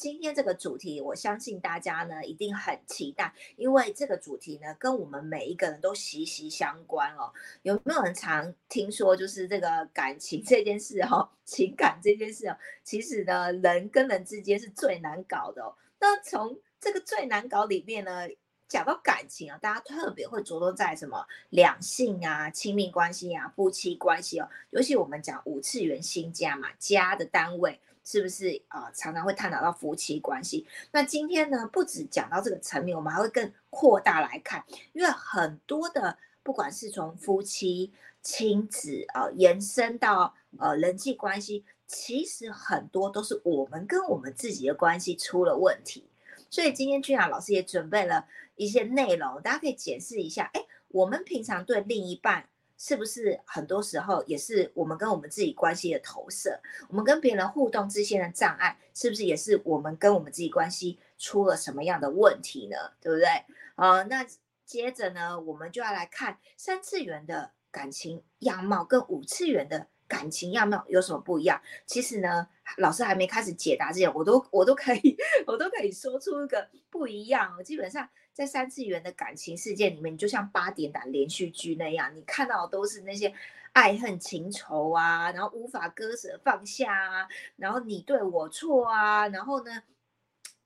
今天这个主题，我相信大家呢一定很期待，因为这个主题呢跟我们每一个人都息息相关哦。有没有人常听说，就是这个感情这件事哈，情感这件事哦，其实呢人跟人之间是最难搞的哦。那从这个最难搞里面呢，讲到感情啊，大家特别会着重在什么两性啊、亲密关系啊、夫妻关系哦，尤其我们讲五次元新家嘛，家的单位。是不是啊？常常会探讨到夫妻关系。那今天呢，不止讲到这个层面，我们还会更扩大来看，因为很多的，不管是从夫妻、亲子啊，延伸到呃人际关系，其实很多都是我们跟我们自己的关系出了问题。所以今天君雅老师也准备了一些内容，大家可以解释一下。哎，我们平常对另一半。是不是很多时候也是我们跟我们自己关系的投射？我们跟别人互动之间的障碍，是不是也是我们跟我们自己关系出了什么样的问题呢？对不对？啊，那接着呢，我们就要来看三次元的感情样貌跟五次元的感情样貌有什么不一样？其实呢，老师还没开始解答之前，我都我都可以我都可以说出一个不一样。基本上。在三次元的感情世界里面，你就像八点档连续剧那样，你看到的都是那些爱恨情仇啊，然后无法割舍放下啊，然后你对我错啊，然后呢，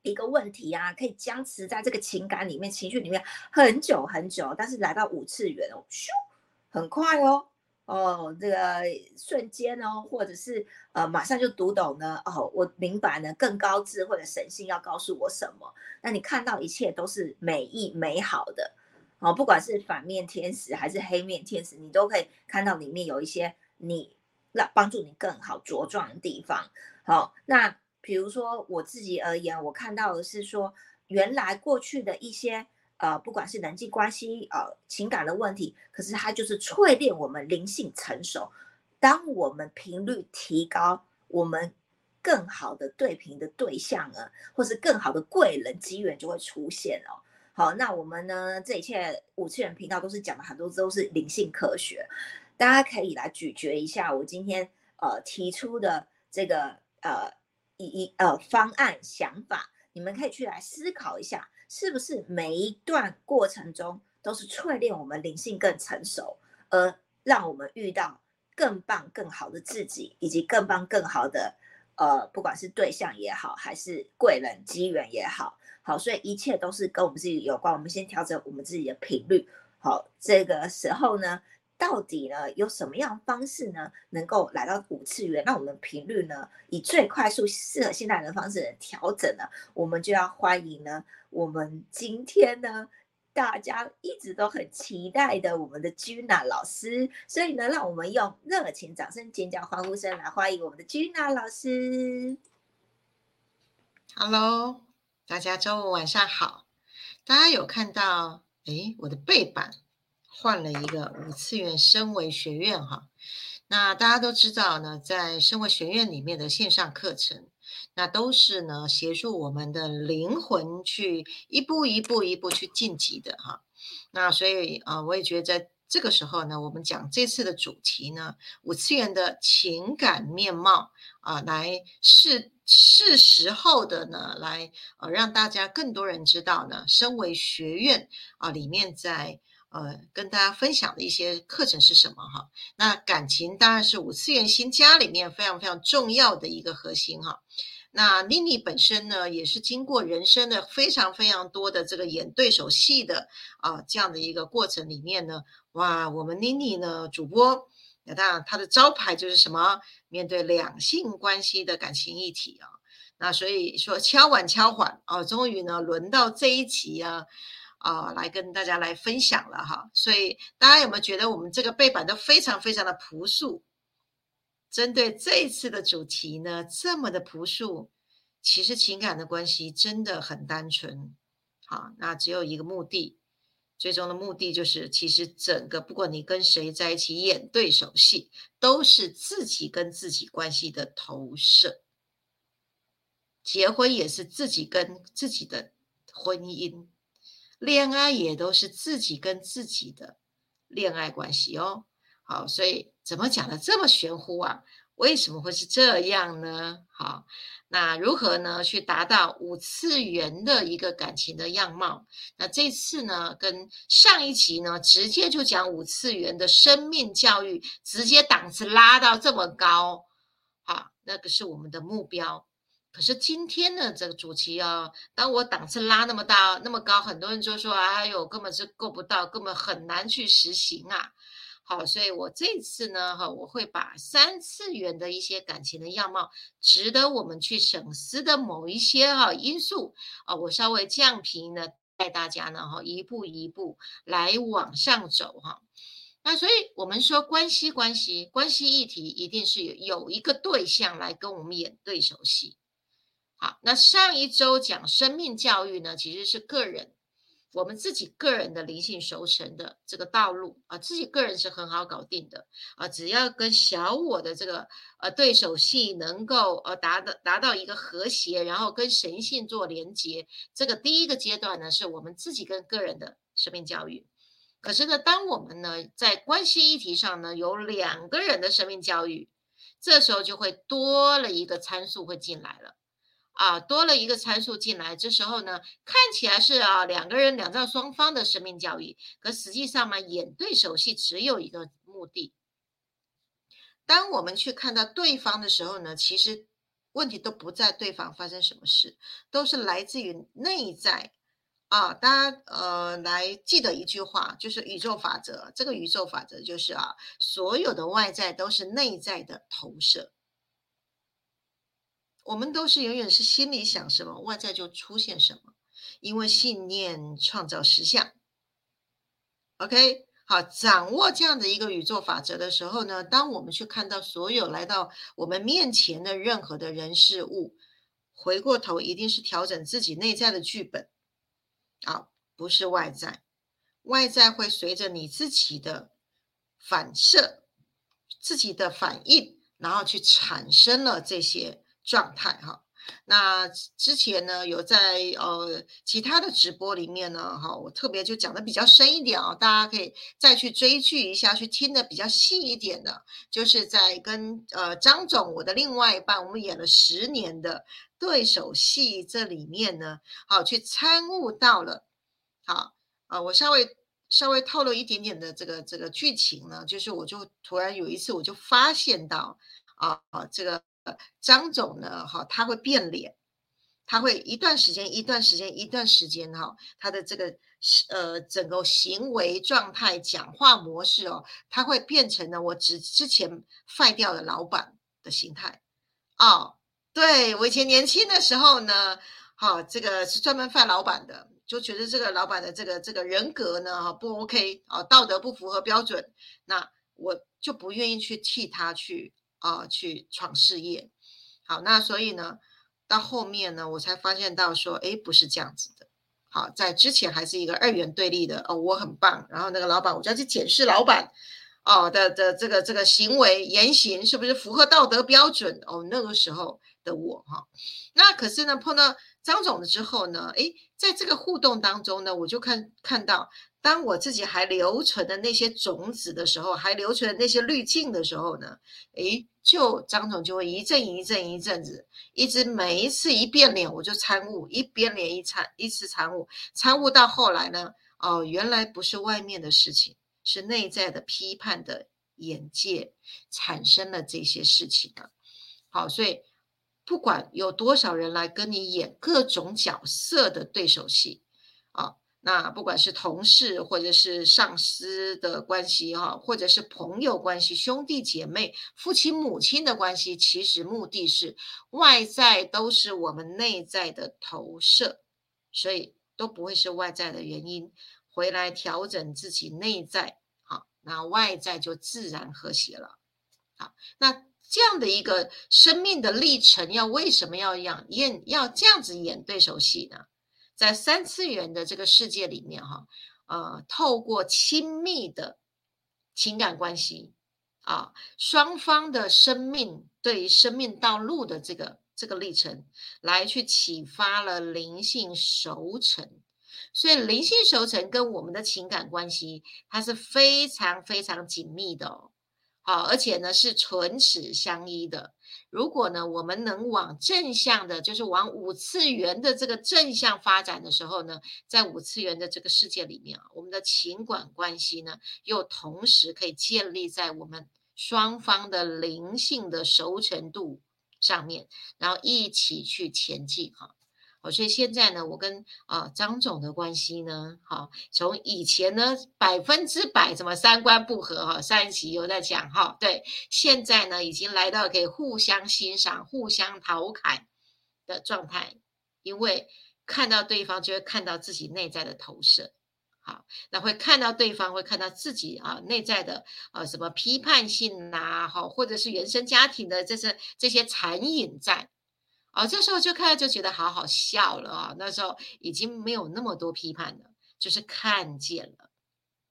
一个问题啊，可以僵持在这个情感里面、情绪里面很久很久，但是来到五次元哦，咻，很快哦。哦，这个瞬间哦，或者是呃，马上就读懂呢。哦，我明白呢，更高智慧的神性要告诉我什么？那你看到一切都是美意美好的，哦，不管是反面天使还是黑面天使，你都可以看到里面有一些你让帮助你更好茁壮的地方。好，那比如说我自己而言，我看到的是说，原来过去的一些。呃，不管是人际关系、呃情感的问题，可是它就是淬炼我们灵性成熟。当我们频率提高，我们更好的对频的对象呢，或是更好的贵人机缘就会出现哦。好，那我们呢，这一切五次元频道都是讲的很多都是灵性科学，大家可以来咀嚼一下我今天呃提出的这个呃一一呃方案想法，你们可以去来思考一下。是不是每一段过程中都是淬炼我们灵性更成熟，而让我们遇到更棒、更好的自己，以及更棒、更好的呃，不管是对象也好，还是贵人机缘也好，好，所以一切都是跟我们自己有关。我们先调整我们自己的频率，好，这个时候呢。到底呢有什么样方式呢，能够来到五次元？那我们频率呢，以最快速、适合现代人的方式调整呢？我们就要欢迎呢，我们今天呢，大家一直都很期待的我们的君娜老师。所以呢，让我们用热情掌声、尖叫、欢呼声来欢迎我们的君娜老师。Hello，大家周五晚上好。大家有看到哎，我的背板？换了一个五次元升维学院哈，那大家都知道呢，在升维学院里面的线上课程，那都是呢协助我们的灵魂去一步一步一步去晋级的哈。那所以啊，我也觉得在这个时候呢，我们讲这次的主题呢，五次元的情感面貌啊，来是是时候的呢，来呃让大家更多人知道呢，升维学院啊里面在。呃，跟大家分享的一些课程是什么哈？那感情当然是五次元新家里面非常非常重要的一个核心哈。那妮妮本身呢，也是经过人生的非常非常多的这个演对手戏的啊这样的一个过程里面呢，哇，我们妮妮呢主播，那当然她的招牌就是什么？面对两性关系的感情议题啊。那所以说敲碗敲缓啊，终于呢轮到这一集啊。啊，来跟大家来分享了哈，所以大家有没有觉得我们这个背板都非常非常的朴素？针对这次的主题呢，这么的朴素，其实情感的关系真的很单纯。好，那只有一个目的，最终的目的就是，其实整个不管你跟谁在一起演对手戏，都是自己跟自己关系的投射。结婚也是自己跟自己的婚姻。恋爱也都是自己跟自己的恋爱关系哦。好，所以怎么讲的这么玄乎啊？为什么会是这样呢？好，那如何呢去达到五次元的一个感情的样貌？那这次呢，跟上一集呢，直接就讲五次元的生命教育，直接档次拉到这么高，好，那个是我们的目标。可是今天呢这个主题啊，当我档次拉那么大、那么高，很多人就说：“哎呦，根本是够不到，根本很难去实行啊。”好，所以我这次呢，哈，我会把三次元的一些感情的样貌，值得我们去省思的某一些哈因素啊，我稍微降频呢，带大家呢，哈，一步一步来往上走哈。那所以我们说关系关系关系议题，一定是有有一个对象来跟我们演对手戏。好，那上一周讲生命教育呢，其实是个人，我们自己个人的灵性熟成的这个道路啊，自己个人是很好搞定的啊，只要跟小我的这个呃对手戏能够呃达到达到一个和谐，然后跟神性做连接，这个第一个阶段呢，是我们自己跟个人的生命教育。可是呢，当我们呢在关系议题上呢有两个人的生命教育，这时候就会多了一个参数会进来了。啊，多了一个参数进来，这时候呢，看起来是啊两个人两造双方的生命教育，可实际上嘛，演对手戏只有一个目的。当我们去看到对方的时候呢，其实问题都不在对方发生什么事，都是来自于内在啊。大家呃来记得一句话，就是宇宙法则。这个宇宙法则就是啊，所有的外在都是内在的投射。我们都是永远是心里想什么，外在就出现什么，因为信念创造实相。OK，好，掌握这样的一个宇宙法则的时候呢，当我们去看到所有来到我们面前的任何的人事物，回过头一定是调整自己内在的剧本，啊，不是外在，外在会随着你自己的反射、自己的反应，然后去产生了这些。状态哈，那之前呢有在呃其他的直播里面呢哈，我特别就讲的比较深一点啊，大家可以再去追剧一下，去听的比较细一点的，就是在跟呃张总我的另外一半，我们演了十年的对手戏，这里面呢好去参悟到了，好啊，我稍微稍微透露一点点的这个这个剧情呢，就是我就突然有一次我就发现到啊这个。张总呢，哈，他会变脸，他会一段时间、一段时间、一段时间，哈，他的这个呃整个行为状态、讲话模式哦，他会变成呢我之之前废掉的老板的心态。哦，对我以前年轻的时候呢，哈，这个是专门犯老板的，就觉得这个老板的这个这个人格呢，哈，不 OK 啊，道德不符合标准，那我就不愿意去替他去。啊，去闯事业，好，那所以呢，到后面呢，我才发现到说，哎，不是这样子的。好，在之前还是一个二元对立的哦，我很棒，然后那个老板，我就要去检视老板哦的的这个这个行为言行是不是符合道德标准哦。那个时候的我哈，那可是呢，碰到张总了之后呢，哎，在这个互动当中呢，我就看看到。当我自己还留存的那些种子的时候，还留存的那些滤镜的时候呢？诶，就张总就会一阵一阵一阵子，一直每一次一变脸我就参悟，一变脸一参一次参悟，参悟到后来呢，哦，原来不是外面的事情，是内在的批判的眼界产生了这些事情的。好，所以不管有多少人来跟你演各种角色的对手戏，啊。那不管是同事或者是上司的关系哈，或者是朋友关系、兄弟姐妹、父亲母亲的关系，其实目的是外在都是我们内在的投射，所以都不会是外在的原因。回来调整自己内在，好，那外在就自然和谐了。好，那这样的一个生命的历程，要为什么要演演要这样子演对手戏呢？在三次元的这个世界里面，哈，呃，透过亲密的情感关系啊，双方的生命对于生命道路的这个这个历程，来去启发了灵性熟成。所以，灵性熟成跟我们的情感关系，它是非常非常紧密的哦。好，而且呢是唇齿相依的。如果呢我们能往正向的，就是往五次元的这个正向发展的时候呢，在五次元的这个世界里面啊，我们的情感关系呢，又同时可以建立在我们双方的灵性的熟成度上面，然后一起去前进哈。哦，所以现在呢，我跟啊张总的关系呢，好，从以前呢百分之百怎么三观不合哈，上一期有在讲哈，对，现在呢已经来到可以互相欣赏、互相调侃的状态，因为看到对方就会看到自己内在的投射，好，那会看到对方会看到自己啊内在的啊什么批判性呐，好，或者是原生家庭的这些这些残影在。哦，这时候就看就觉得好好笑了啊！那时候已经没有那么多批判了，就是看见了。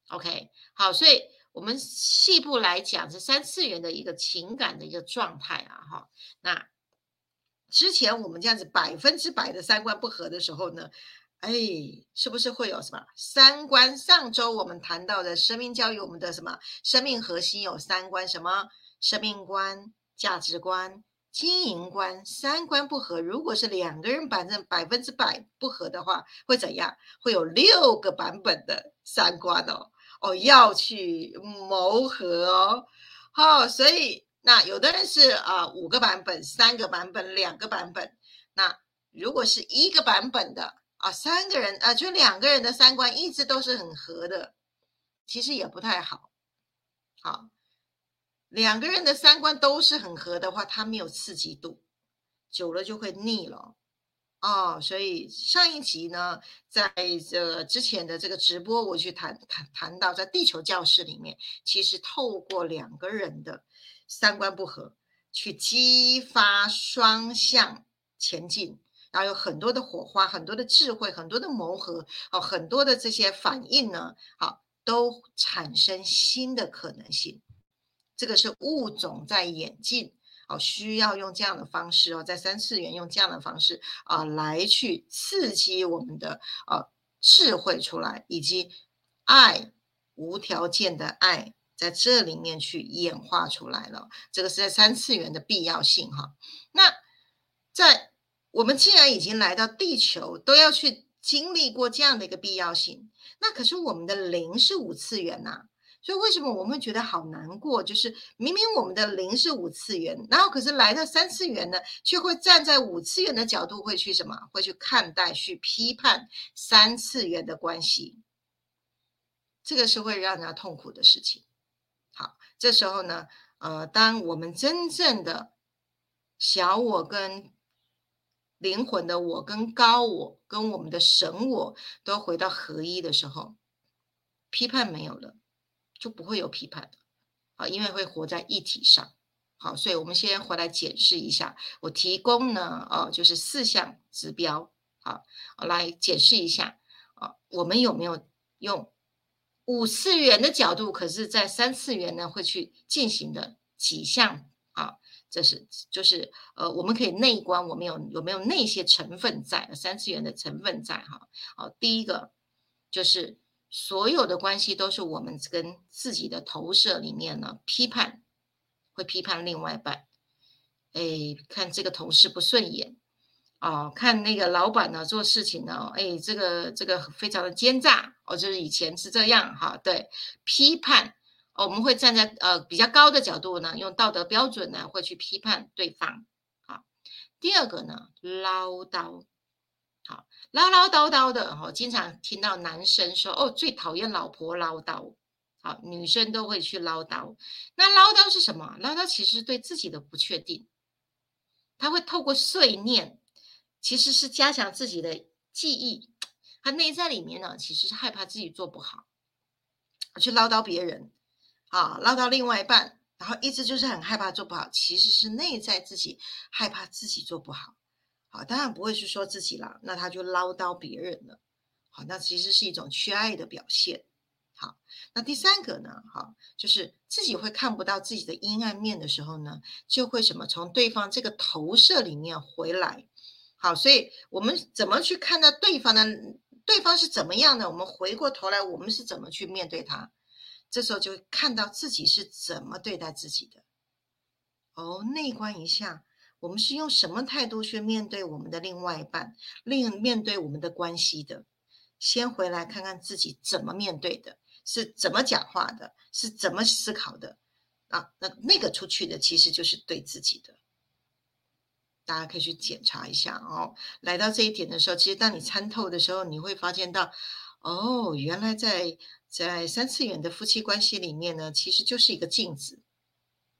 OK，好，所以我们细部来讲，是三次元的一个情感的一个状态啊，哈。那之前我们这样子百分之百的三观不合的时候呢，哎，是不是会有什么三观？上周我们谈到的生命教育，我们的什么生命核心有三观，什么生命观、价值观。经营观三观不合，如果是两个人反正百分之百不合的话，会怎样？会有六个版本的三观哦哦，要去谋合哦。好，所以那有的人是啊五个版本、三个版本、两个版本。那如果是一个版本的啊，三个人啊，就两个人的三观一直都是很合的，其实也不太好。好。两个人的三观都是很合的话，他没有刺激度，久了就会腻了哦。所以上一集呢，在这之前的这个直播，我去谈谈谈到，在地球教室里面，其实透过两个人的三观不合，去激发双向前进，然后有很多的火花，很多的智慧，很多的磨合，哦，很多的这些反应呢，好，都产生新的可能性。这个是物种在演进，哦，需要用这样的方式哦，在三次元用这样的方式啊，来去刺激我们的呃智慧出来，以及爱无条件的爱在这里面去演化出来了。这个是在三次元的必要性哈。那在我们既然已经来到地球，都要去经历过这样的一个必要性，那可是我们的灵是五次元呐。所以为什么我们觉得好难过？就是明明我们的灵是五次元，然后可是来到三次元呢，却会站在五次元的角度，会去什么？会去看待、去批判三次元的关系。这个是会让人家痛苦的事情。好，这时候呢，呃，当我们真正的小我跟灵魂的我跟高我跟我们的神我都回到合一的时候，批判没有了。就不会有批判的，啊，因为会活在一体上，好，所以我们先回来检视一下，我提供呢，哦，就是四项指标，好，来检视一下，啊，我们有没有用五次元的角度，可是在三次元呢会去进行的几项，啊，这是就是呃，我们可以内观，我们有有没有那些成分在三次元的成分在，哈，好，第一个就是。所有的关系都是我们跟自己的投射里面呢，批判会批判另外一半，哎，看这个同事不顺眼，哦，看那个老板呢做事情呢，哎，这个这个非常的奸诈，哦，就是以前是这样哈，对，批判，我们会站在呃比较高的角度呢，用道德标准呢会去批判对方，好，第二个呢，唠叨。好，唠唠叨叨的哈，经常听到男生说哦，最讨厌老婆唠叨。好，女生都会去唠叨。那唠叨是什么？唠叨其实对自己的不确定，他会透过碎念，其实是加强自己的记忆。他内在里面呢，其实是害怕自己做不好，去唠叨别人，啊，唠叨另外一半，然后一直就是很害怕做不好，其实是内在自己害怕自己做不好。好，当然不会是说自己了，那他就唠叨别人了。好，那其实是一种缺爱的表现。好，那第三个呢？好，就是自己会看不到自己的阴暗面的时候呢，就会什么从对方这个投射里面回来。好，所以我们怎么去看到对方呢？对方是怎么样的？我们回过头来，我们是怎么去面对他？这时候就看到自己是怎么对待自己的。哦，内观一下，我们是用什么态度去面对我们的另外一半，另面对我们的关系的？先回来看看自己怎么面对的，是怎么讲话的，是怎么思考的啊？那那个出去的其实就是对自己的。大家可以去检查一下哦。来到这一点的时候，其实当你参透的时候，你会发现到，哦，原来在在三次元的夫妻关系里面呢，其实就是一个镜子。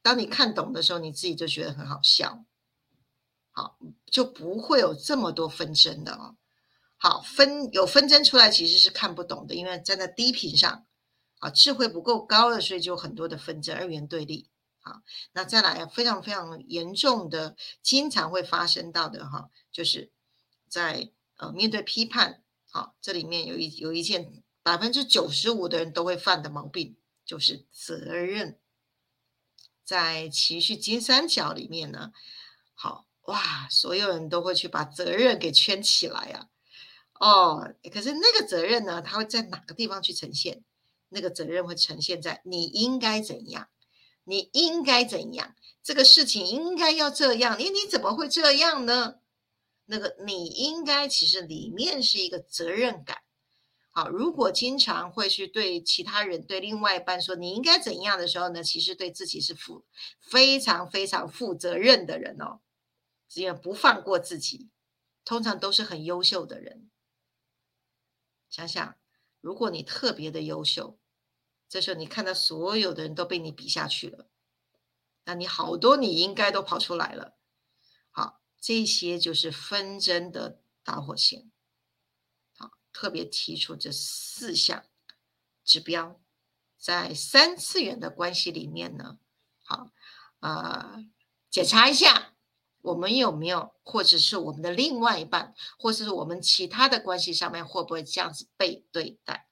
当你看懂的时候，你自己就觉得很好笑，好，就不会有这么多纷争的哦。好，分有纷争出来其实是看不懂的，因为站在低频上，啊，智慧不够高了，所以就有很多的纷争，二元对立。好，那再来非常非常严重的，经常会发生到的哈，就是在呃面对批判，好，这里面有一有一件百分之九十五的人都会犯的毛病，就是责任。在情绪金三角里面呢，好哇，所有人都会去把责任给圈起来啊，哦，可是那个责任呢，它会在哪个地方去呈现？那个责任会呈现在你应该怎样。你应该怎样？这个事情应该要这样，你你怎么会这样呢？那个你应该其实里面是一个责任感。好，如果经常会去对其他人、对另外一半说你应该怎样的时候呢？其实对自己是负非常非常负责任的人哦，只要不放过自己，通常都是很优秀的人。想想，如果你特别的优秀。这时候你看到所有的人都被你比下去了，那你好多你应该都跑出来了。好，这些就是纷争的导火线。好，特别提出这四项指标，在三次元的关系里面呢，好，呃，检查一下我们有没有，或者是我们的另外一半，或者是我们其他的关系上面会不会这样子被对待。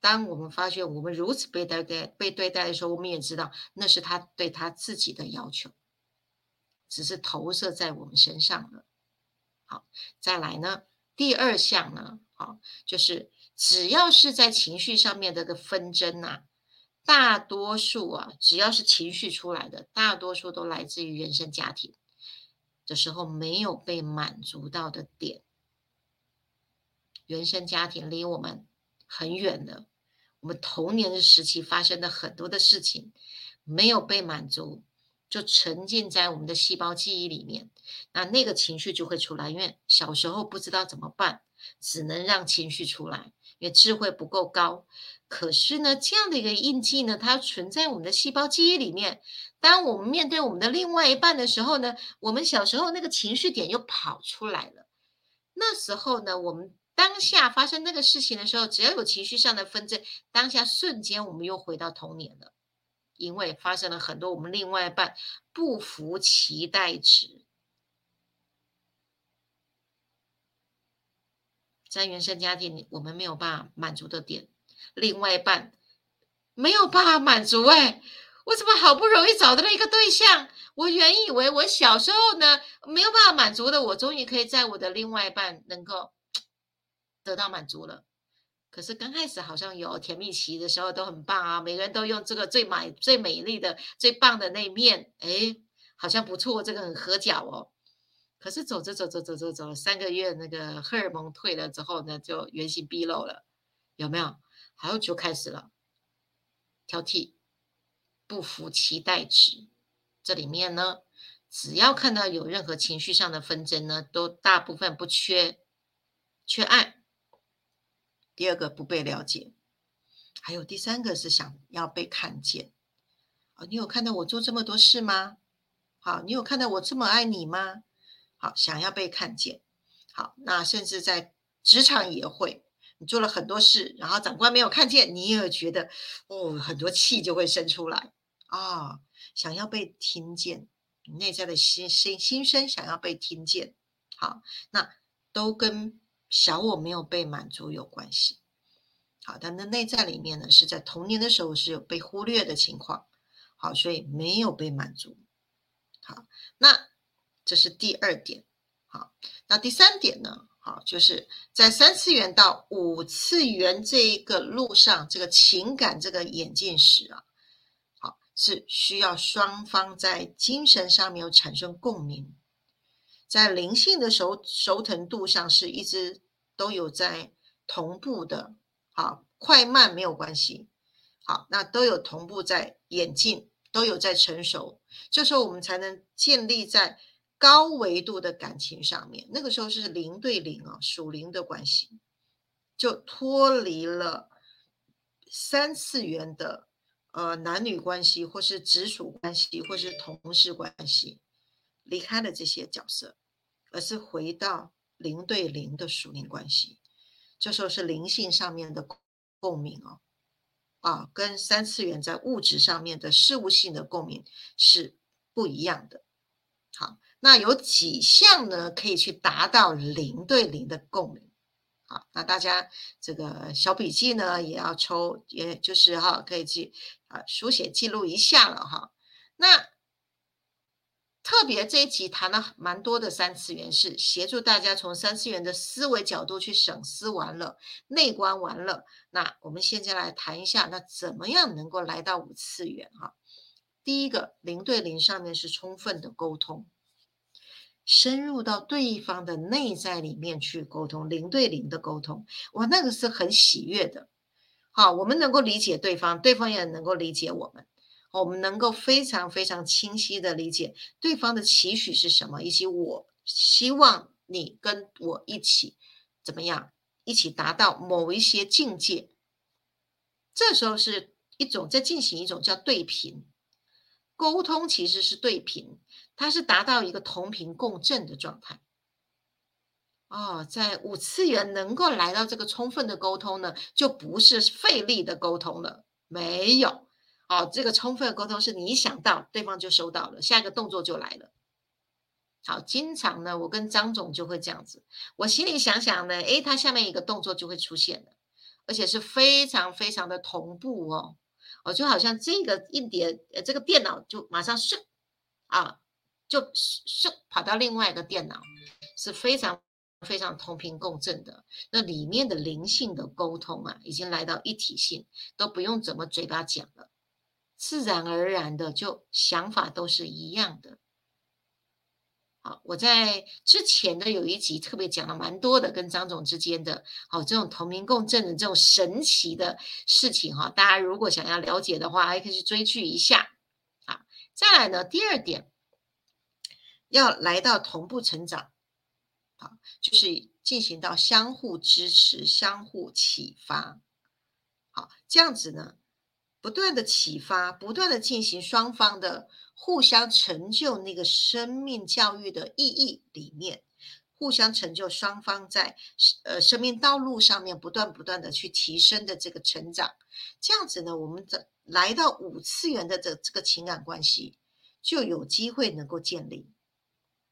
当我们发现我们如此被对待、被对待的时候，我们也知道那是他对他自己的要求，只是投射在我们身上了。好，再来呢，第二项呢，好，就是只要是在情绪上面的个纷争呐，大多数啊，只要是情绪出来的，大多数都来自于原生家庭的时候没有被满足到的点，原生家庭离我们。很远的，我们童年的时期发生的很多的事情没有被满足，就沉浸在我们的细胞记忆里面，那那个情绪就会出来。因为小时候不知道怎么办，只能让情绪出来，因为智慧不够高。可是呢，这样的一个印记呢，它存在我们的细胞记忆里面。当我们面对我们的另外一半的时候呢，我们小时候那个情绪点又跑出来了。那时候呢，我们。当下发生那个事情的时候，只要有情绪上的纷争，当下瞬间我们又回到童年了，因为发生了很多我们另外一半不服期待值，在原生家庭里我们没有办法满足的点，另外一半没有办法满足。哎，我怎么好不容易找到了一个对象？我原以为我小时候呢没有办法满足的，我终于可以在我的另外一半能够。得到满足了，可是刚开始好像有甜蜜期的时候都很棒啊，每个人都用这个最美、最美丽的、最棒的那一面，哎，好像不错，这个很合脚哦。可是走着走着走走走了三个月，那个荷尔蒙退了之后呢，就原形毕露了，有没有？还有就开始了挑剔、不服期待值。这里面呢，只要看到有任何情绪上的纷争呢，都大部分不缺缺爱。第二个不被了解，还有第三个是想要被看见啊！你有看到我做这么多事吗？好，你有看到我这么爱你吗？好，想要被看见。好，那甚至在职场也会，你做了很多事，然后长官没有看见，你也觉得哦，很多气就会生出来啊！想要被听见，你内在的心心心声想要被听见。好，那都跟。小我没有被满足有关系，好，但那内在里面呢，是在童年的时候是有被忽略的情况，好，所以没有被满足，好，那这是第二点，好，那第三点呢，好，就是在三次元到五次元这一个路上，这个情感这个演进史啊，好是需要双方在精神上面有产生共鸣，在灵性的熟熟腾度上是一直都有在同步的，好快慢没有关系，好那都有同步在演进，都有在成熟，这时候我们才能建立在。高维度的感情上面，那个时候是零对零啊，属灵的关系，就脱离了三次元的呃男女关系，或是直属关系，或是同事关系，离开了这些角色，而是回到零对零的属灵关系。这时候是灵性上面的共鸣哦，啊，跟三次元在物质上面的事物性的共鸣是不一样的。好。那有几项呢，可以去达到零对零的共鸣？好，那大家这个小笔记呢，也要抽，也就是哈，可以去啊书写记录一下了哈。那特别这一集谈了蛮多的三次元，是协助大家从三次元的思维角度去省思完了，内观完了。那我们现在来谈一下，那怎么样能够来到五次元？哈，第一个零对零上面是充分的沟通。深入到对方的内在里面去沟通，零对零的沟通，哇，那个是很喜悦的。好，我们能够理解对方，对方也能够理解我们，我们能够非常非常清晰的理解对方的期许是什么，以及我希望你跟我一起怎么样，一起达到某一些境界。这时候是一种在进行一种叫对频沟通，其实是对频。它是达到一个同频共振的状态哦，在五次元能够来到这个充分的沟通呢，就不是费力的沟通了，没有哦，这个充分的沟通是你想到对方就收到了，下一个动作就来了。好，经常呢，我跟张总就会这样子，我心里想想呢，诶，他下面一个动作就会出现了，而且是非常非常的同步哦，哦，就好像这个硬碟，呃，这个电脑就马上顺啊。就咻跑到另外一个电脑，是非常非常同频共振的。那里面的灵性的沟通啊，已经来到一体性，都不用怎么嘴巴讲了，自然而然的就想法都是一样的。好，我在之前的有一集特别讲了蛮多的，跟张总之间的，好这种同频共振的这种神奇的事情哈。大家如果想要了解的话，还可以去追剧一下。好，再来呢，第二点。要来到同步成长，好，就是进行到相互支持、相互启发，好，这样子呢，不断的启发，不断的进行双方的互相成就那个生命教育的意义里面，互相成就双方在呃生命道路上面不断不断的去提升的这个成长，这样子呢，我们的来到五次元的这这个情感关系就有机会能够建立。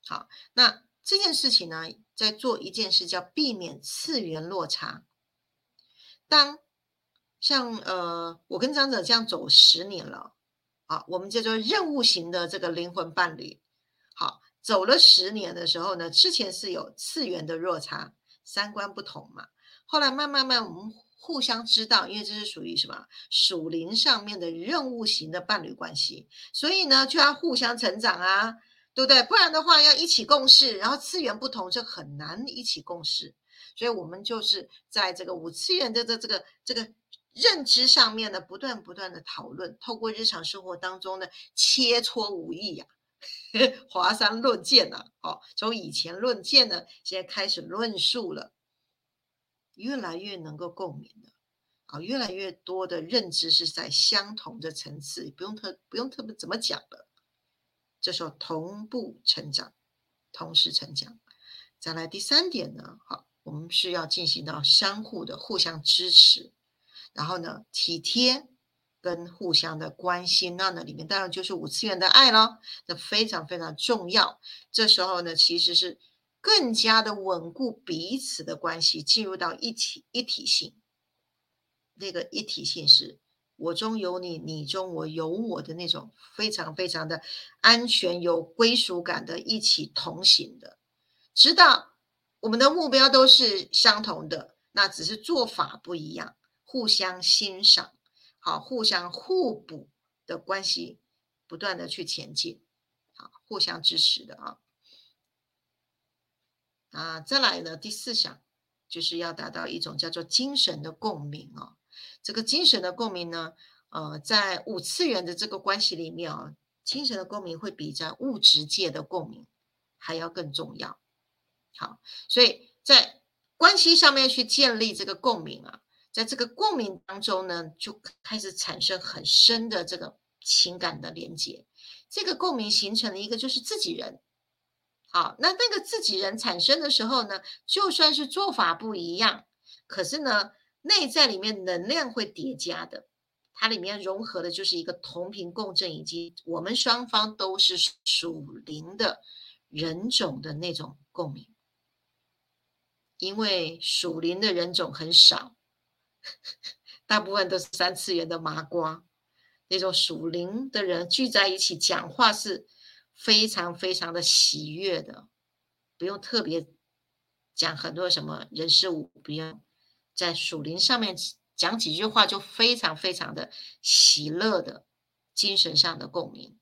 好，那这件事情呢，在做一件事叫避免次元落差。当像呃，我跟张者这样走十年了，啊，我们叫做任务型的这个灵魂伴侣。好，走了十年的时候呢，之前是有次元的落差，三观不同嘛。后来慢慢慢，我们互相知道，因为这是属于什么属灵上面的任务型的伴侣关系，所以呢，就要互相成长啊。对不对？不然的话，要一起共事，然后次元不同，就很难一起共事。所以，我们就是在这个五次元的这这个这个认知上面呢，不断不断的讨论，透过日常生活当中呢，切磋武艺呀，华山论剑呐，哦，从以前论剑呢，现在开始论述了，越来越能够共鸣了，啊，越来越多的认知是在相同的层次，不用特不用特别怎么讲了。这时候同步成长，同时成长。再来第三点呢，好，我们是要进行到相互的互相支持，然后呢体贴跟互相的关心，那呢里面当然就是五次元的爱咯，这非常非常重要。这时候呢，其实是更加的稳固彼此的关系，进入到一体一体性。那个一体性是。我中有你，你中我有我的那种非常非常的安全、有归属感的，一起同行的，直到我们的目标都是相同的，那只是做法不一样，互相欣赏，好，互相互补的关系，不断的去前进，好，互相支持的啊。啊，再来呢，第四项就是要达到一种叫做精神的共鸣哦。这个精神的共鸣呢，呃，在五次元的这个关系里面啊，精神的共鸣会比在物质界的共鸣还要更重要。好，所以在关系上面去建立这个共鸣啊，在这个共鸣当中呢，就开始产生很深的这个情感的连接。这个共鸣形成了一个就是自己人。好，那那个自己人产生的时候呢，就算是做法不一样，可是呢，内在里面能量会叠加的，它里面融合的就是一个同频共振，以及我们双方都是属灵的人种的那种共鸣。因为属灵的人种很少，大部分都是三次元的麻瓜，那种属灵的人聚在一起讲话是。非常非常的喜悦的，不用特别讲很多什么人事物，不用在属灵上面讲几句话，就非常非常的喜乐的精神上的共鸣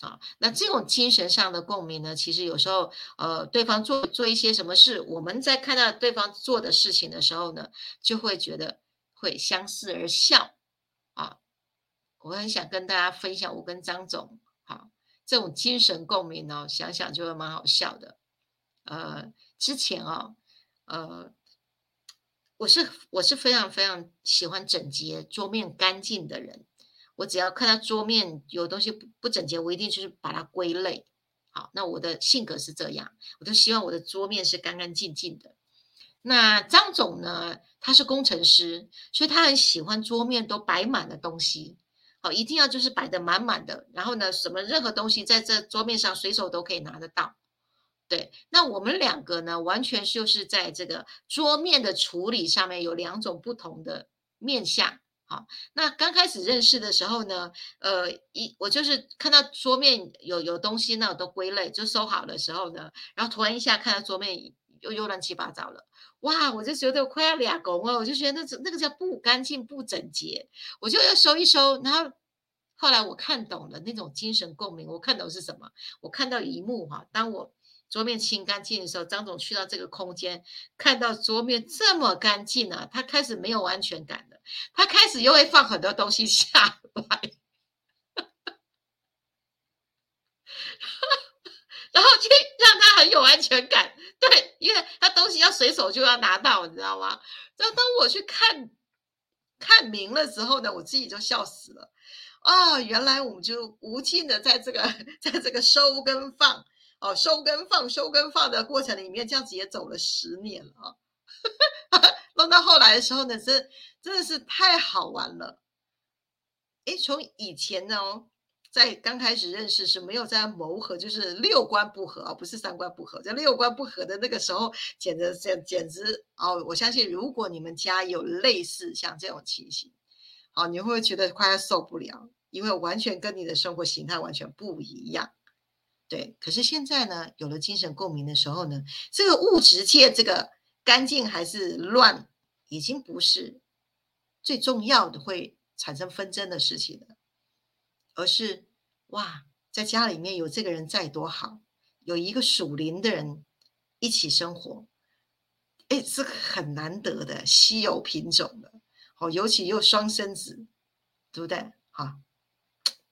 啊。那这种精神上的共鸣呢，其实有时候呃，对方做做一些什么事，我们在看到对方做的事情的时候呢，就会觉得会相视而笑啊。我很想跟大家分享，我跟张总好。这种精神共鸣呢，想想就会蛮好笑的。呃，之前啊，呃，我是我是非常非常喜欢整洁桌面干净的人。我只要看到桌面有东西不不整洁，我一定就是把它归类。好，那我的性格是这样，我就希望我的桌面是干干净净的。那张总呢，他是工程师，所以他很喜欢桌面都摆满了东西。好一定要就是摆的满满的，然后呢，什么任何东西在这桌面上随手都可以拿得到。对，那我们两个呢，完全就是在这个桌面的处理上面有两种不同的面相。好，那刚开始认识的时候呢，呃，一我就是看到桌面有有东西，那我都归类就收好的时候呢，然后突然一下看到桌面又又乱七八糟了。哇，我就觉得我快要俩拱了，我就觉得那那个叫不干净、不整洁，我就要收一收。然后后来我看懂了那种精神共鸣，我看懂是什么？我看到一幕哈，当我桌面清干净的时候，张总去到这个空间，看到桌面这么干净啊，他开始没有安全感了，他开始又会放很多东西下来，然后去让他很有安全感。对，因为他东西要随手就要拿到，你知道吗？然后当我去看看明了之后呢，我自己就笑死了。啊，原来我们就无尽的在这个 在这个收跟放哦，收跟放收跟放的过程里面，这样子也走了十年了啊。弄到后来的时候呢，真真的是太好玩了。诶，从以前呢。在刚开始认识是没有在谋合，就是六观不合啊，不是三观不合，在六观不合的那个时候，简直简简直哦！我相信，如果你们家有类似像这种情形，哦，你会不会觉得快要受不了？因为完全跟你的生活形态完全不一样。对，可是现在呢，有了精神共鸣的时候呢，这个物质界这个干净还是乱，已经不是最重要的会产生纷争的事情了。而是哇，在家里面有这个人在多好，有一个属灵的人一起生活，哎，是很难得的稀有品种的，哦，尤其又双生子，对不对？哈，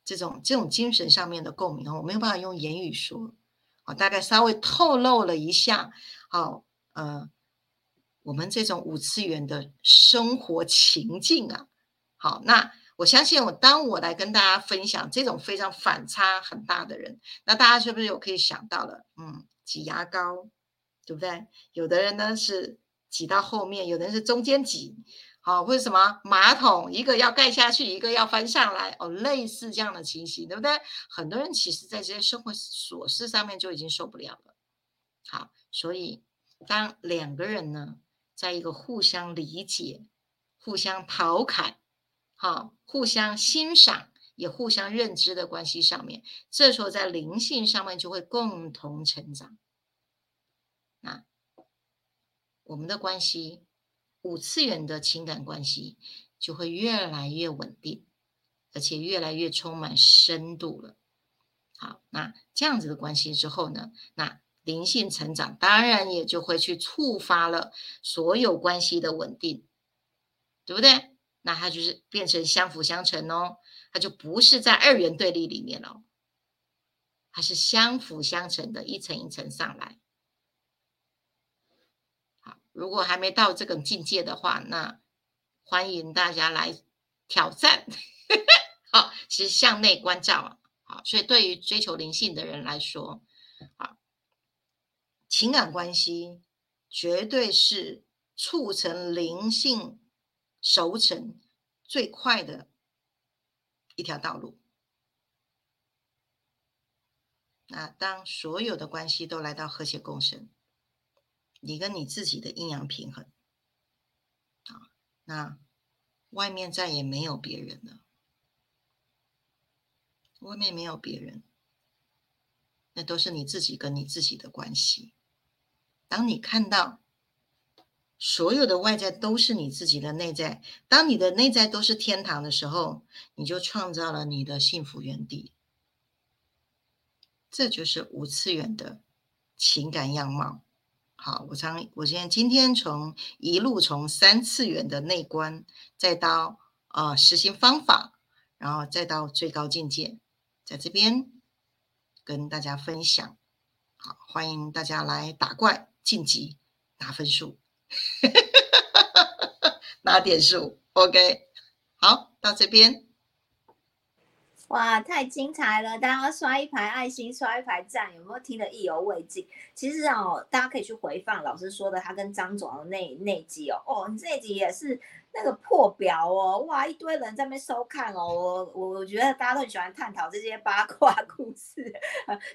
这种这种精神上面的共鸣，我没有办法用言语说，哦，大概稍微透露了一下，好，呃，我们这种五次元的生活情境啊，好，那。我相信，我当我来跟大家分享这种非常反差很大的人，那大家是不是有可以想到了？嗯，挤牙膏，对不对？有的人呢是挤到后面，有的人是中间挤，好，或者什么马桶一个要盖下去，一个要翻上来，哦，类似这样的情形，对不对？很多人其实在这些生活琐事上面就已经受不了了。好，所以当两个人呢，在一个互相理解、互相调侃。好，互相欣赏也互相认知的关系上面，这时候在灵性上面就会共同成长。那我们的关系，五次元的情感关系就会越来越稳定，而且越来越充满深度了。好，那这样子的关系之后呢，那灵性成长当然也就会去触发了所有关系的稳定，对不对？那它就是变成相辅相成哦，它就不是在二元对立里面了，它是相辅相成的，一层一层上来。如果还没到这个境界的话，那欢迎大家来挑战。好，其实向内关照，好，所以对于追求灵性的人来说，好，情感关系绝对是促成灵性。熟成最快的一条道路。那当所有的关系都来到和谐共生，你跟你自己的阴阳平衡，啊，那外面再也没有别人了，外面没有别人，那都是你自己跟你自己的关系。当你看到。所有的外在都是你自己的内在。当你的内在都是天堂的时候，你就创造了你的幸福原地。这就是五次元的情感样貌。好，我常我现在今天从一路从三次元的内观，再到呃实行方法，然后再到最高境界，在这边跟大家分享。好，欢迎大家来打怪晋级拿分数。拿点数，OK，好，到这边，哇，太精彩了！大家刷一排爱心，刷一排赞，有没有听得意犹未尽？其实哦，大家可以去回放老师说的，他跟张总的那那集哦，哦，你这集也是。那个破表哦，哇，一堆人在那边收看哦，我我我觉得大家都很喜欢探讨这些八卦 故事，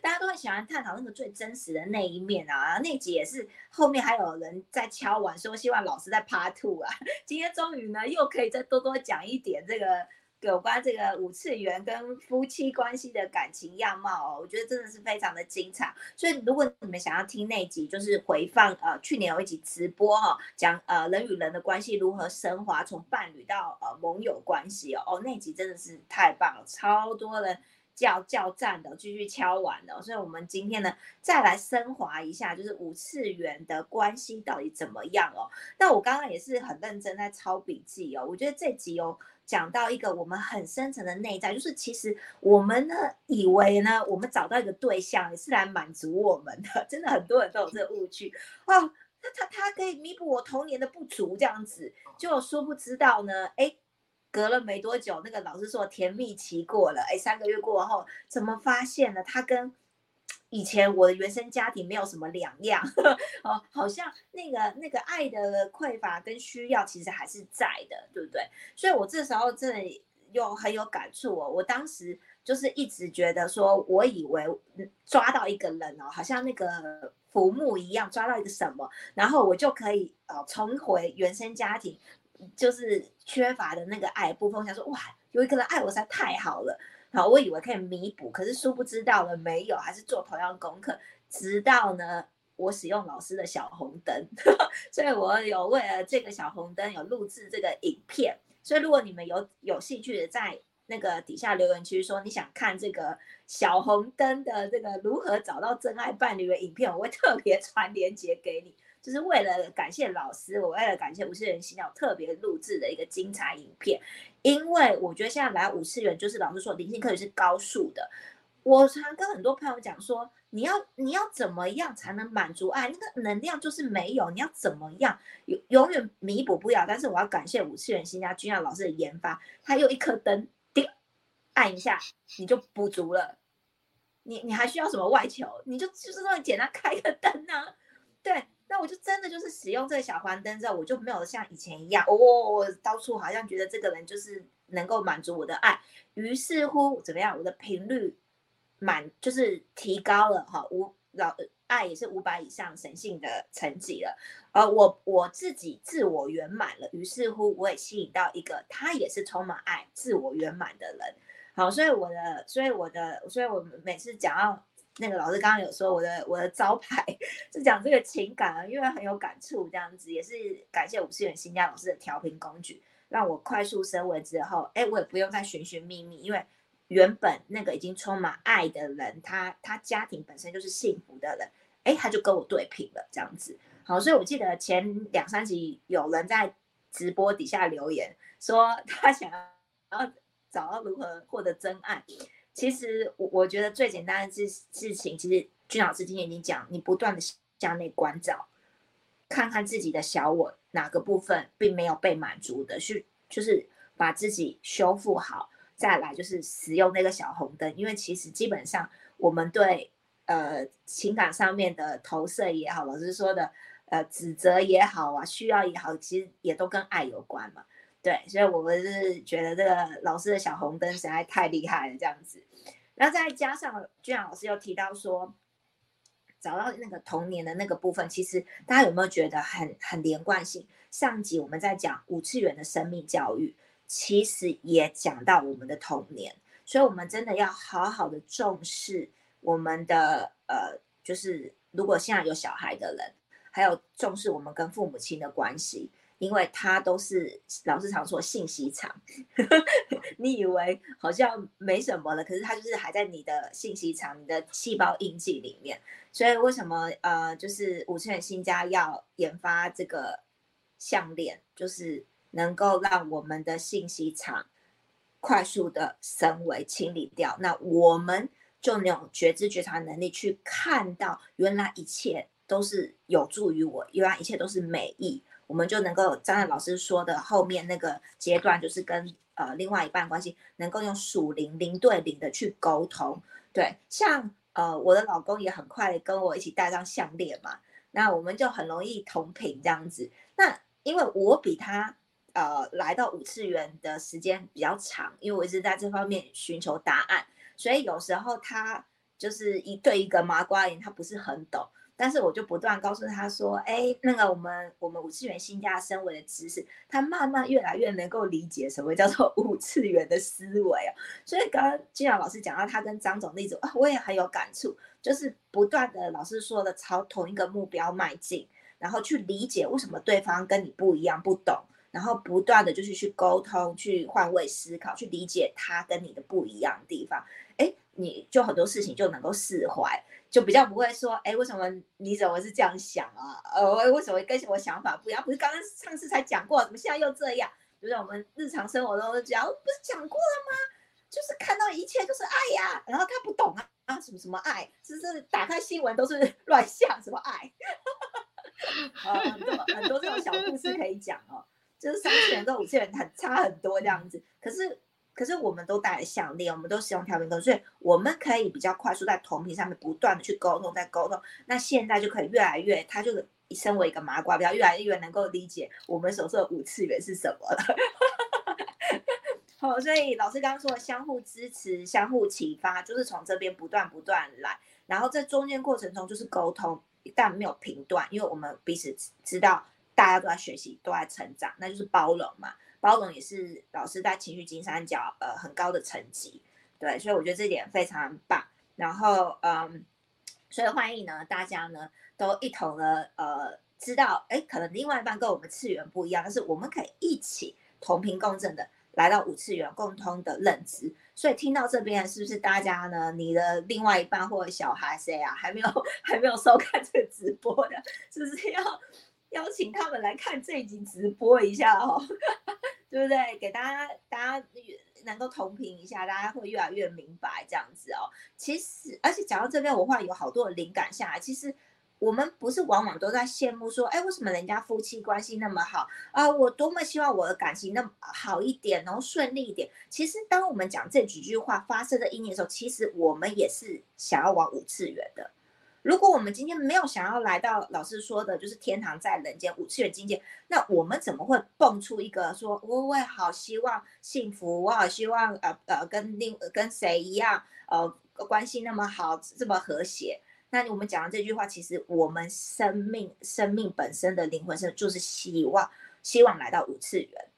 大家都很喜欢探讨那个最真实的那一面啊。那集也是后面还有人在敲碗说希望老师在 Part Two 啊，今天终于呢又可以再多多讲一点这个。有关这个五次元跟夫妻关系的感情样貌哦，我觉得真的是非常的精彩。所以如果你们想要听那集，就是回放呃去年有一集直播哈，讲呃人与人的关系如何升华，从伴侣到呃盟友关系哦，哦那集真的是太棒了，超多人叫叫赞的，继续敲完的。所以我们今天呢再来升华一下，就是五次元的关系到底怎么样哦？那我刚刚也是很认真在抄笔记哦，我觉得这集哦。讲到一个我们很深层的内在，就是其实我们呢以为呢，我们找到一个对象也是来满足我们的，真的很多人都有这个误区哦。那他他可以弥补我童年的不足，这样子就殊不知道呢，哎，隔了没多久，那个老师说甜蜜期过了，哎，三个月过后，怎么发现呢？他跟以前我的原生家庭没有什么两样哦，好像那个那个爱的匮乏跟需要其实还是在的，对不对？所以我这时候真的又很有感触哦。我当时就是一直觉得说，我以为抓到一个人哦，好像那个浮木一样抓到一个什么，然后我就可以呃重回原生家庭，就是缺乏的那个爱部分。想说哇，有一个人爱我实在太好了。好，我以为可以弥补，可是殊不知道了没有，还是做同样功课。直到呢，我使用老师的小红灯，所以我有为了这个小红灯有录制这个影片。所以如果你们有有兴趣的，在那个底下留言区说你想看这个小红灯的这个如何找到真爱伴侣的影片，我会特别传链接给你。就是为了感谢老师，我为了感谢五次元新鸟特别录制的一个精彩影片，因为我觉得现在来五次元就是老师说灵性课程是高速的。我常跟很多朋友讲说，你要你要怎么样才能满足爱？那个能量就是没有，你要怎么样永永远弥补不了。但是我要感谢五次元新家君耀老师的研发，他用一颗灯，叮，按一下你就补足了。你你还需要什么外求？你就就是那么简单，开个灯啊，对。那我就真的就是使用这个小黄灯之后，我就没有像以前一样，哦，到处好像觉得这个人就是能够满足我的爱。于是乎，怎么样，我的频率满就是提高了哈，五老爱也是五百以上神性的层级了。而我我自己自我圆满了，于是乎我也吸引到一个他也是充满爱、自我圆满的人。好，所以我的，所以我的，所以我每次讲到。那个老师刚刚有说我的我的招牌是讲这个情感啊，因为很有感触，这样子也是感谢五次元新家老师的调频工具，让我快速升温之后，哎，我也不用再寻寻觅觅，因为原本那个已经充满爱的人，他他家庭本身就是幸福的人，哎，他就跟我对平了，这样子。好，所以我记得前两三集有人在直播底下留言说他想要找到如何获得真爱。其实我我觉得最简单的事事情，其实君老师今天已经讲，你不断的向内关照，看看自己的小我哪个部分并没有被满足的，去就是把自己修复好，再来就是使用那个小红灯，因为其实基本上我们对呃情感上面的投射也好，老师说的呃指责也好啊，需要也好，其实也都跟爱有关嘛。对，所以我们是觉得这个老师的小红灯实在太厉害了，这样子。然后再加上居然老师又提到说，找到那个童年的那个部分，其实大家有没有觉得很很连贯性？上集我们在讲五次元的生命教育，其实也讲到我们的童年，所以我们真的要好好的重视我们的呃，就是如果现在有小孩的人，还有重视我们跟父母亲的关系。因为它都是老师常说信息场，你以为好像没什么了，可是它就是还在你的信息场、你的细胞印记里面。所以为什么呃，就是五千元新家要研发这个项链，就是能够让我们的信息场快速的升维清理掉，那我们就能有觉知觉察能力去看到，原来一切都是有助于我，原来一切都是美意。我们就能够张亮老师说的后面那个阶段，就是跟呃另外一半关系，能够用属灵零对零的去沟通。对，像呃我的老公也很快跟我一起戴上项链嘛，那我们就很容易同频这样子。那因为我比他呃来到五次元的时间比较长，因为我一直在这方面寻求答案，所以有时候他就是一对一个麻瓜眼，他不是很懂。但是我就不断告诉他说，哎，那个我们我们五次元新加升维的知识，他慢慢越来越能够理解什么叫做五次元的思维哦。所以刚刚金瑶老师讲到他跟张总例子啊，我也很有感触，就是不断的老师说的朝同一个目标迈进，然后去理解为什么对方跟你不一样不懂，然后不断的就是去沟通，去换位思考，去理解他跟你的不一样的地方，哎，你就很多事情就能够释怀。就比较不会说，哎，为什么你怎么是这样想啊？呃，为什么跟我想法不一样？不是刚刚上次才讲过，怎么现在又这样？就是我们日常生活中讲，不是讲过了吗？就是看到一切都是爱呀，然后他不懂啊啊，什么什么爱，就是打开新闻都是 乱象，什么爱，啊，很多很多这种小故事可以讲哦，就是三次元跟五次元很差很多这样子，可是。可是我们都戴了项链，我们都使用调频灯，所以我们可以比较快速在同频上面不断的去沟通，在沟通。那现在就可以越来越，他就身为一个麻瓜，比较越来越能够理解我们所说的五次元是什么了。好，所以老师刚刚说的相互支持、相互启发，就是从这边不断不断来，然后在中间过程中就是沟通，但没有频段，因为我们彼此知道大家都在学习，都在成长，那就是包容嘛。包容也是老师在情绪金三角呃很高的成绩，对，所以我觉得这点非常棒。然后嗯，所以欢迎呢大家呢都一同的呃知道，哎，可能另外一半跟我们次元不一样，但是我们可以一起同频共振的来到五次元共通的认知。所以听到这边是不是大家呢？你的另外一半或者小孩谁啊还没有 还没有收看这个直播的，是不是要？邀请他们来看这一集直播一下哦，对不对？给大家大家能够同频一下，大家会越来越明白这样子哦。其实，而且讲到这边，我会有好多的灵感下来。其实，我们不是往往都在羡慕说，哎，为什么人家夫妻关系那么好啊？我多么希望我的感情那么好一点，然后顺利一点。其实，当我们讲这几句话发生的意念的时候，其实我们也是想要往五次元的。如果我们今天没有想要来到老师说的，就是天堂在人间五次元境界，那我们怎么会蹦出一个说，我会好希望幸福，我好希望呃呃跟另跟谁一样，呃关系那么好，这么和谐？那我们讲的这句话，其实我们生命生命本身的灵魂是就是希望希望来到五次元。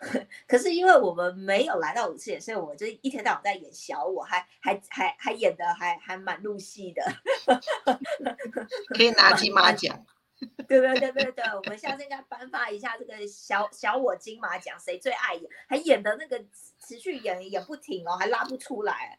可是因为我们没有来到五次元，所以我就一天到晚在演小我，还还还还演的还还蛮入戏的，可以拿金马奖。对对对对对，我们下次应该颁发一下这个小小我金马奖，谁最爱演，还演的那个持续演演不停哦，还拉不出来，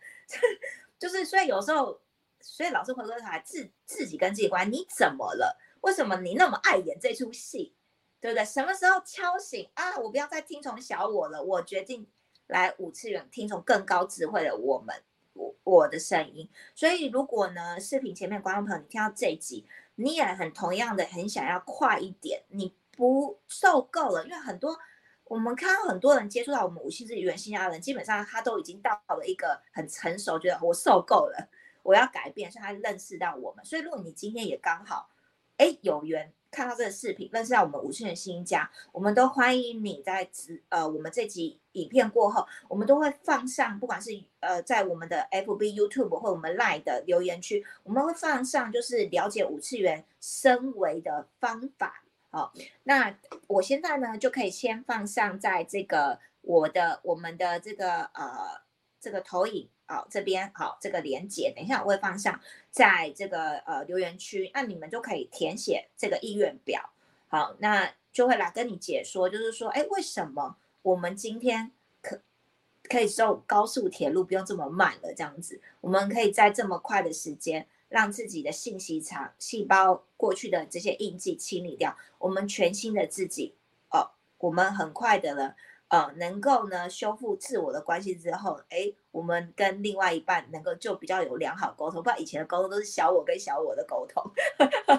就是所以有时候，所以老师回过头来自自己跟自己关，你怎么了？为什么你那么爱演这出戏？对不对？什么时候敲醒啊？我不要再听从小我了，我决定来五次元听从更高智慧的我们，我我的声音。所以如果呢，视频前面观众朋友，你听到这一集，你也很同样的很想要快一点，你不受够了，因为很多我们看到很多人接触到我们五星之元新家人，基本上他都已经到了一个很成熟，觉得我受够了，我要改变，所以他认识到我们。所以如果你今天也刚好，哎，有缘。看到这个视频，认识到我们五千人新家，我们都欢迎你在直呃，我们这集影片过后，我们都会放上，不管是呃在我们的 FB、YouTube 或我们 Line 的留言区，我们会放上就是了解五次元升维的方法。好，那我现在呢就可以先放上在这个我的我们的这个呃这个投影。好，这边好，这个连接，等一下我会放上在这个呃留言区，那你们就可以填写这个意愿表。好，那就会来跟你解说，就是说，哎，为什么我们今天可可以走高速铁路不用这么慢了？这样子，我们可以在这么快的时间，让自己的信息场细胞过去的这些印记清理掉，我们全新的自己哦，我们很快的了。呃，能够呢修复自我的关系之后，哎，我们跟另外一半能够就比较有良好沟通。不然以前的沟通都是小我跟小我的沟通，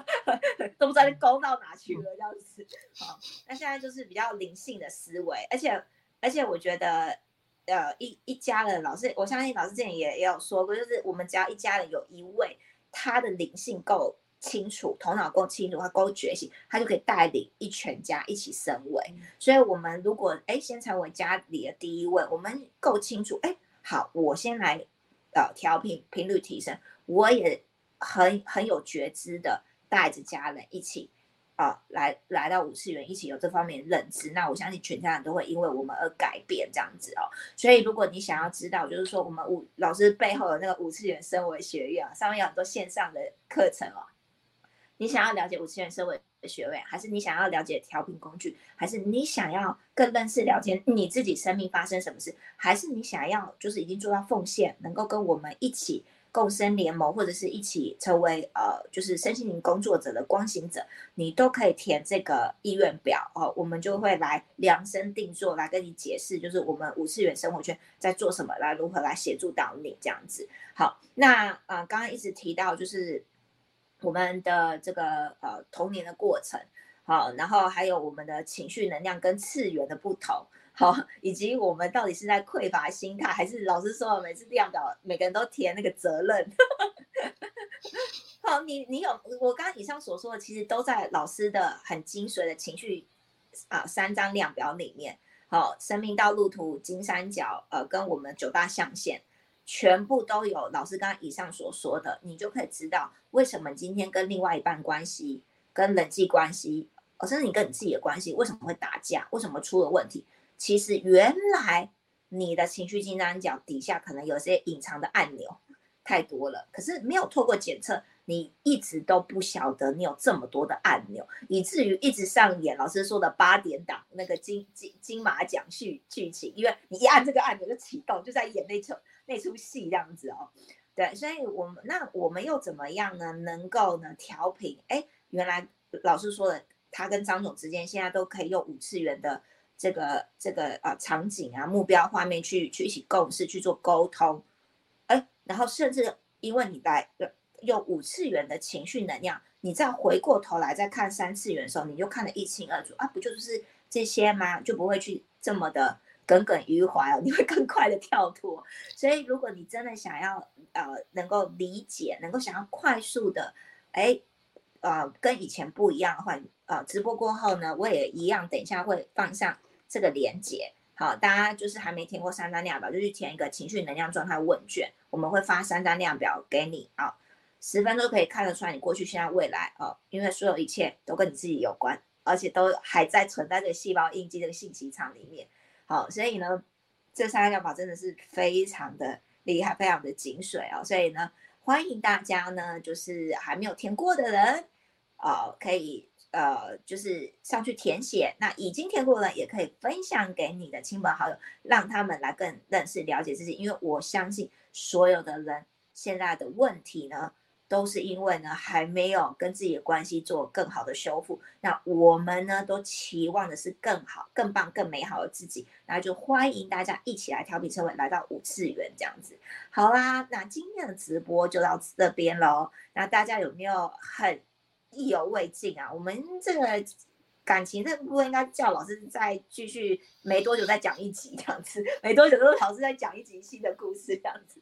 都不知道沟到哪去了这样子。好，那现在就是比较灵性的思维，而且而且我觉得，呃，一一家人，老师，我相信老师之前也也有说过，就是我们只要一家人有一位他的灵性够。清楚，头脑够清楚，他够觉醒，他就可以带领一全家一起升位。所以，我们如果哎先成为家里的第一位，我们够清楚，哎，好，我先来呃调频频率提升，我也很很有觉知的带着家人一起啊来来到五次元，一起有这方面认知。那我相信全家人都会因为我们而改变这样子哦。所以，如果你想要知道，就是说我们五老师背后的那个五次元升维学院啊，上面有很多线上的课程哦。你想要了解五次元社会的学位，还是你想要了解调频工具，还是你想要更认识了解你自己生命发生什么事，还是你想要就是已经做到奉献，能够跟我们一起共生联盟，或者是一起成为呃就是身心灵工作者的光行者，你都可以填这个意愿表哦，我们就会来量身定做，来跟你解释，就是我们五次元生活圈在做什么，来如何来协助到你这样子。好，那呃刚刚一直提到就是。我们的这个呃童年的过程，好，然后还有我们的情绪能量跟次元的不同，好，以及我们到底是在匮乏心态，还是老师说每次量表每个人都填那个责任？好，你你有我刚刚以上所说的，其实都在老师的很精髓的情绪啊三张量表里面，好，生命道路图金三角，呃，跟我们九大象限。全部都有老师刚刚以上所说的，你就可以知道为什么今天跟另外一半关系、跟人际关系，甚至你跟你自己的关系，为什么会打架，为什么出了问题？其实原来你的情绪金三角底下可能有些隐藏的按钮太多了，可是没有透过检测。你一直都不晓得你有这么多的按钮，以至于一直上演老师说的八点档那个金金金马奖剧剧情，因为你一按这个按钮就启动，就在演那出那出戏这样子哦。对，所以我们那我们又怎么样呢？能够呢调频？哎，原来老师说的，他跟张总之间现在都可以用五次元的这个这个呃场景啊目标画面去去一起共事去做沟通，哎，然后甚至因为你来。用五次元的情绪能量，你再回过头来再看三次元的时候，你就看得一清二楚啊！不就是这些吗？就不会去这么的耿耿于怀哦，你会更快的跳脱。所以，如果你真的想要呃能够理解，能够想要快速的，哎，呃跟以前不一样的话，呃直播过后呢，我也一样，等一下会放上这个连接。好，大家就是还没填过三张量表，就去填一个情绪能量状态问卷，我们会发三张量表给你啊。十分钟可以看得出来你过去、现在、未来哦，因为所有一切都跟你自己有关，而且都还在存在这个细胞印记这个信息场里面。好，所以呢，这三个疗法真的是非常的厉害，非常的精髓哦。所以呢，欢迎大家呢，就是还没有填过的人，呃，可以呃，就是上去填写。那已经填过了，也可以分享给你的亲朋好友，让他们来更认识、了解自己。因为我相信所有的人现在的问题呢。都是因为呢，还没有跟自己的关系做更好的修复。那我们呢，都期望的是更好、更棒、更美好的自己。那就欢迎大家一起来调皮车会，来到五次元这样子。好啦，那今天的直播就到这边喽。那大家有没有很意犹未尽啊？我们这个感情这部分，应该叫老师再继续，没多久再讲一集这样子。没多久都是老师再讲一集新的故事这样子。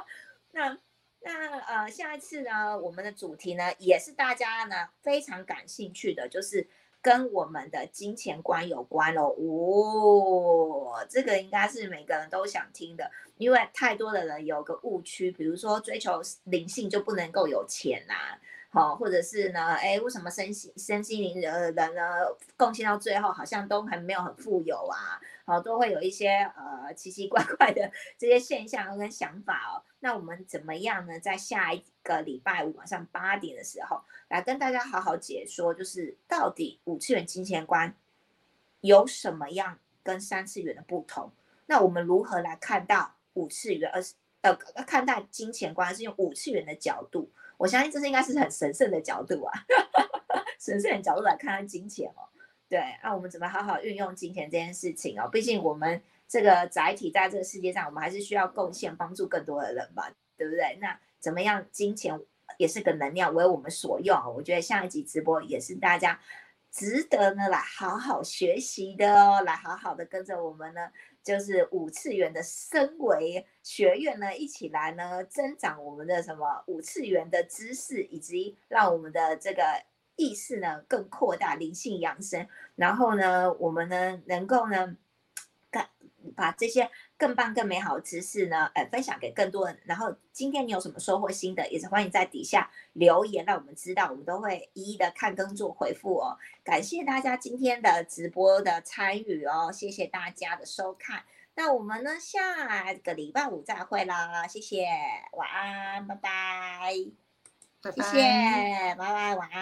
那。那呃，下一次呢，我们的主题呢，也是大家呢非常感兴趣的，就是跟我们的金钱观有关喽。哦，这个应该是每个人都想听的，因为太多的人有个误区，比如说追求灵性就不能够有钱呐。好，或者是呢？哎，为什么身心身心灵的人呢，贡献到最后好像都很没有很富有啊？好，都会有一些呃奇奇怪怪的这些现象跟想法哦。那我们怎么样呢？在下一个礼拜五晚上八点的时候，来跟大家好好解说，就是到底五次元金钱观有什么样跟三次元的不同？那我们如何来看到五次元，而是呃看待金钱观是用五次元的角度？我相信这是应该是很神圣的角度啊，神圣的角度来看看金钱哦。对，那我们怎么好好运用金钱这件事情哦？毕竟我们这个载体在这个世界上，我们还是需要贡献帮助更多的人吧，对不对？那怎么样，金钱也是个能量，为我们所用。我觉得下一集直播也是大家值得呢来好好学习的哦，来好好的跟着我们呢。就是五次元的升维学院呢，一起来呢增长我们的什么五次元的知识，以及让我们的这个意识呢更扩大，灵性养生。然后呢，我们呢能够呢。把这些更棒、更美好的知识呢，呃，分享给更多人。然后今天你有什么收获新的，也是欢迎在底下留言，让我们知道，我们都会一一的看跟做回复哦。感谢大家今天的直播的参与哦，谢谢大家的收看。那我们呢，下个礼拜五再会啦，谢谢，晚安，拜拜，拜拜，谢谢，拜拜，晚安。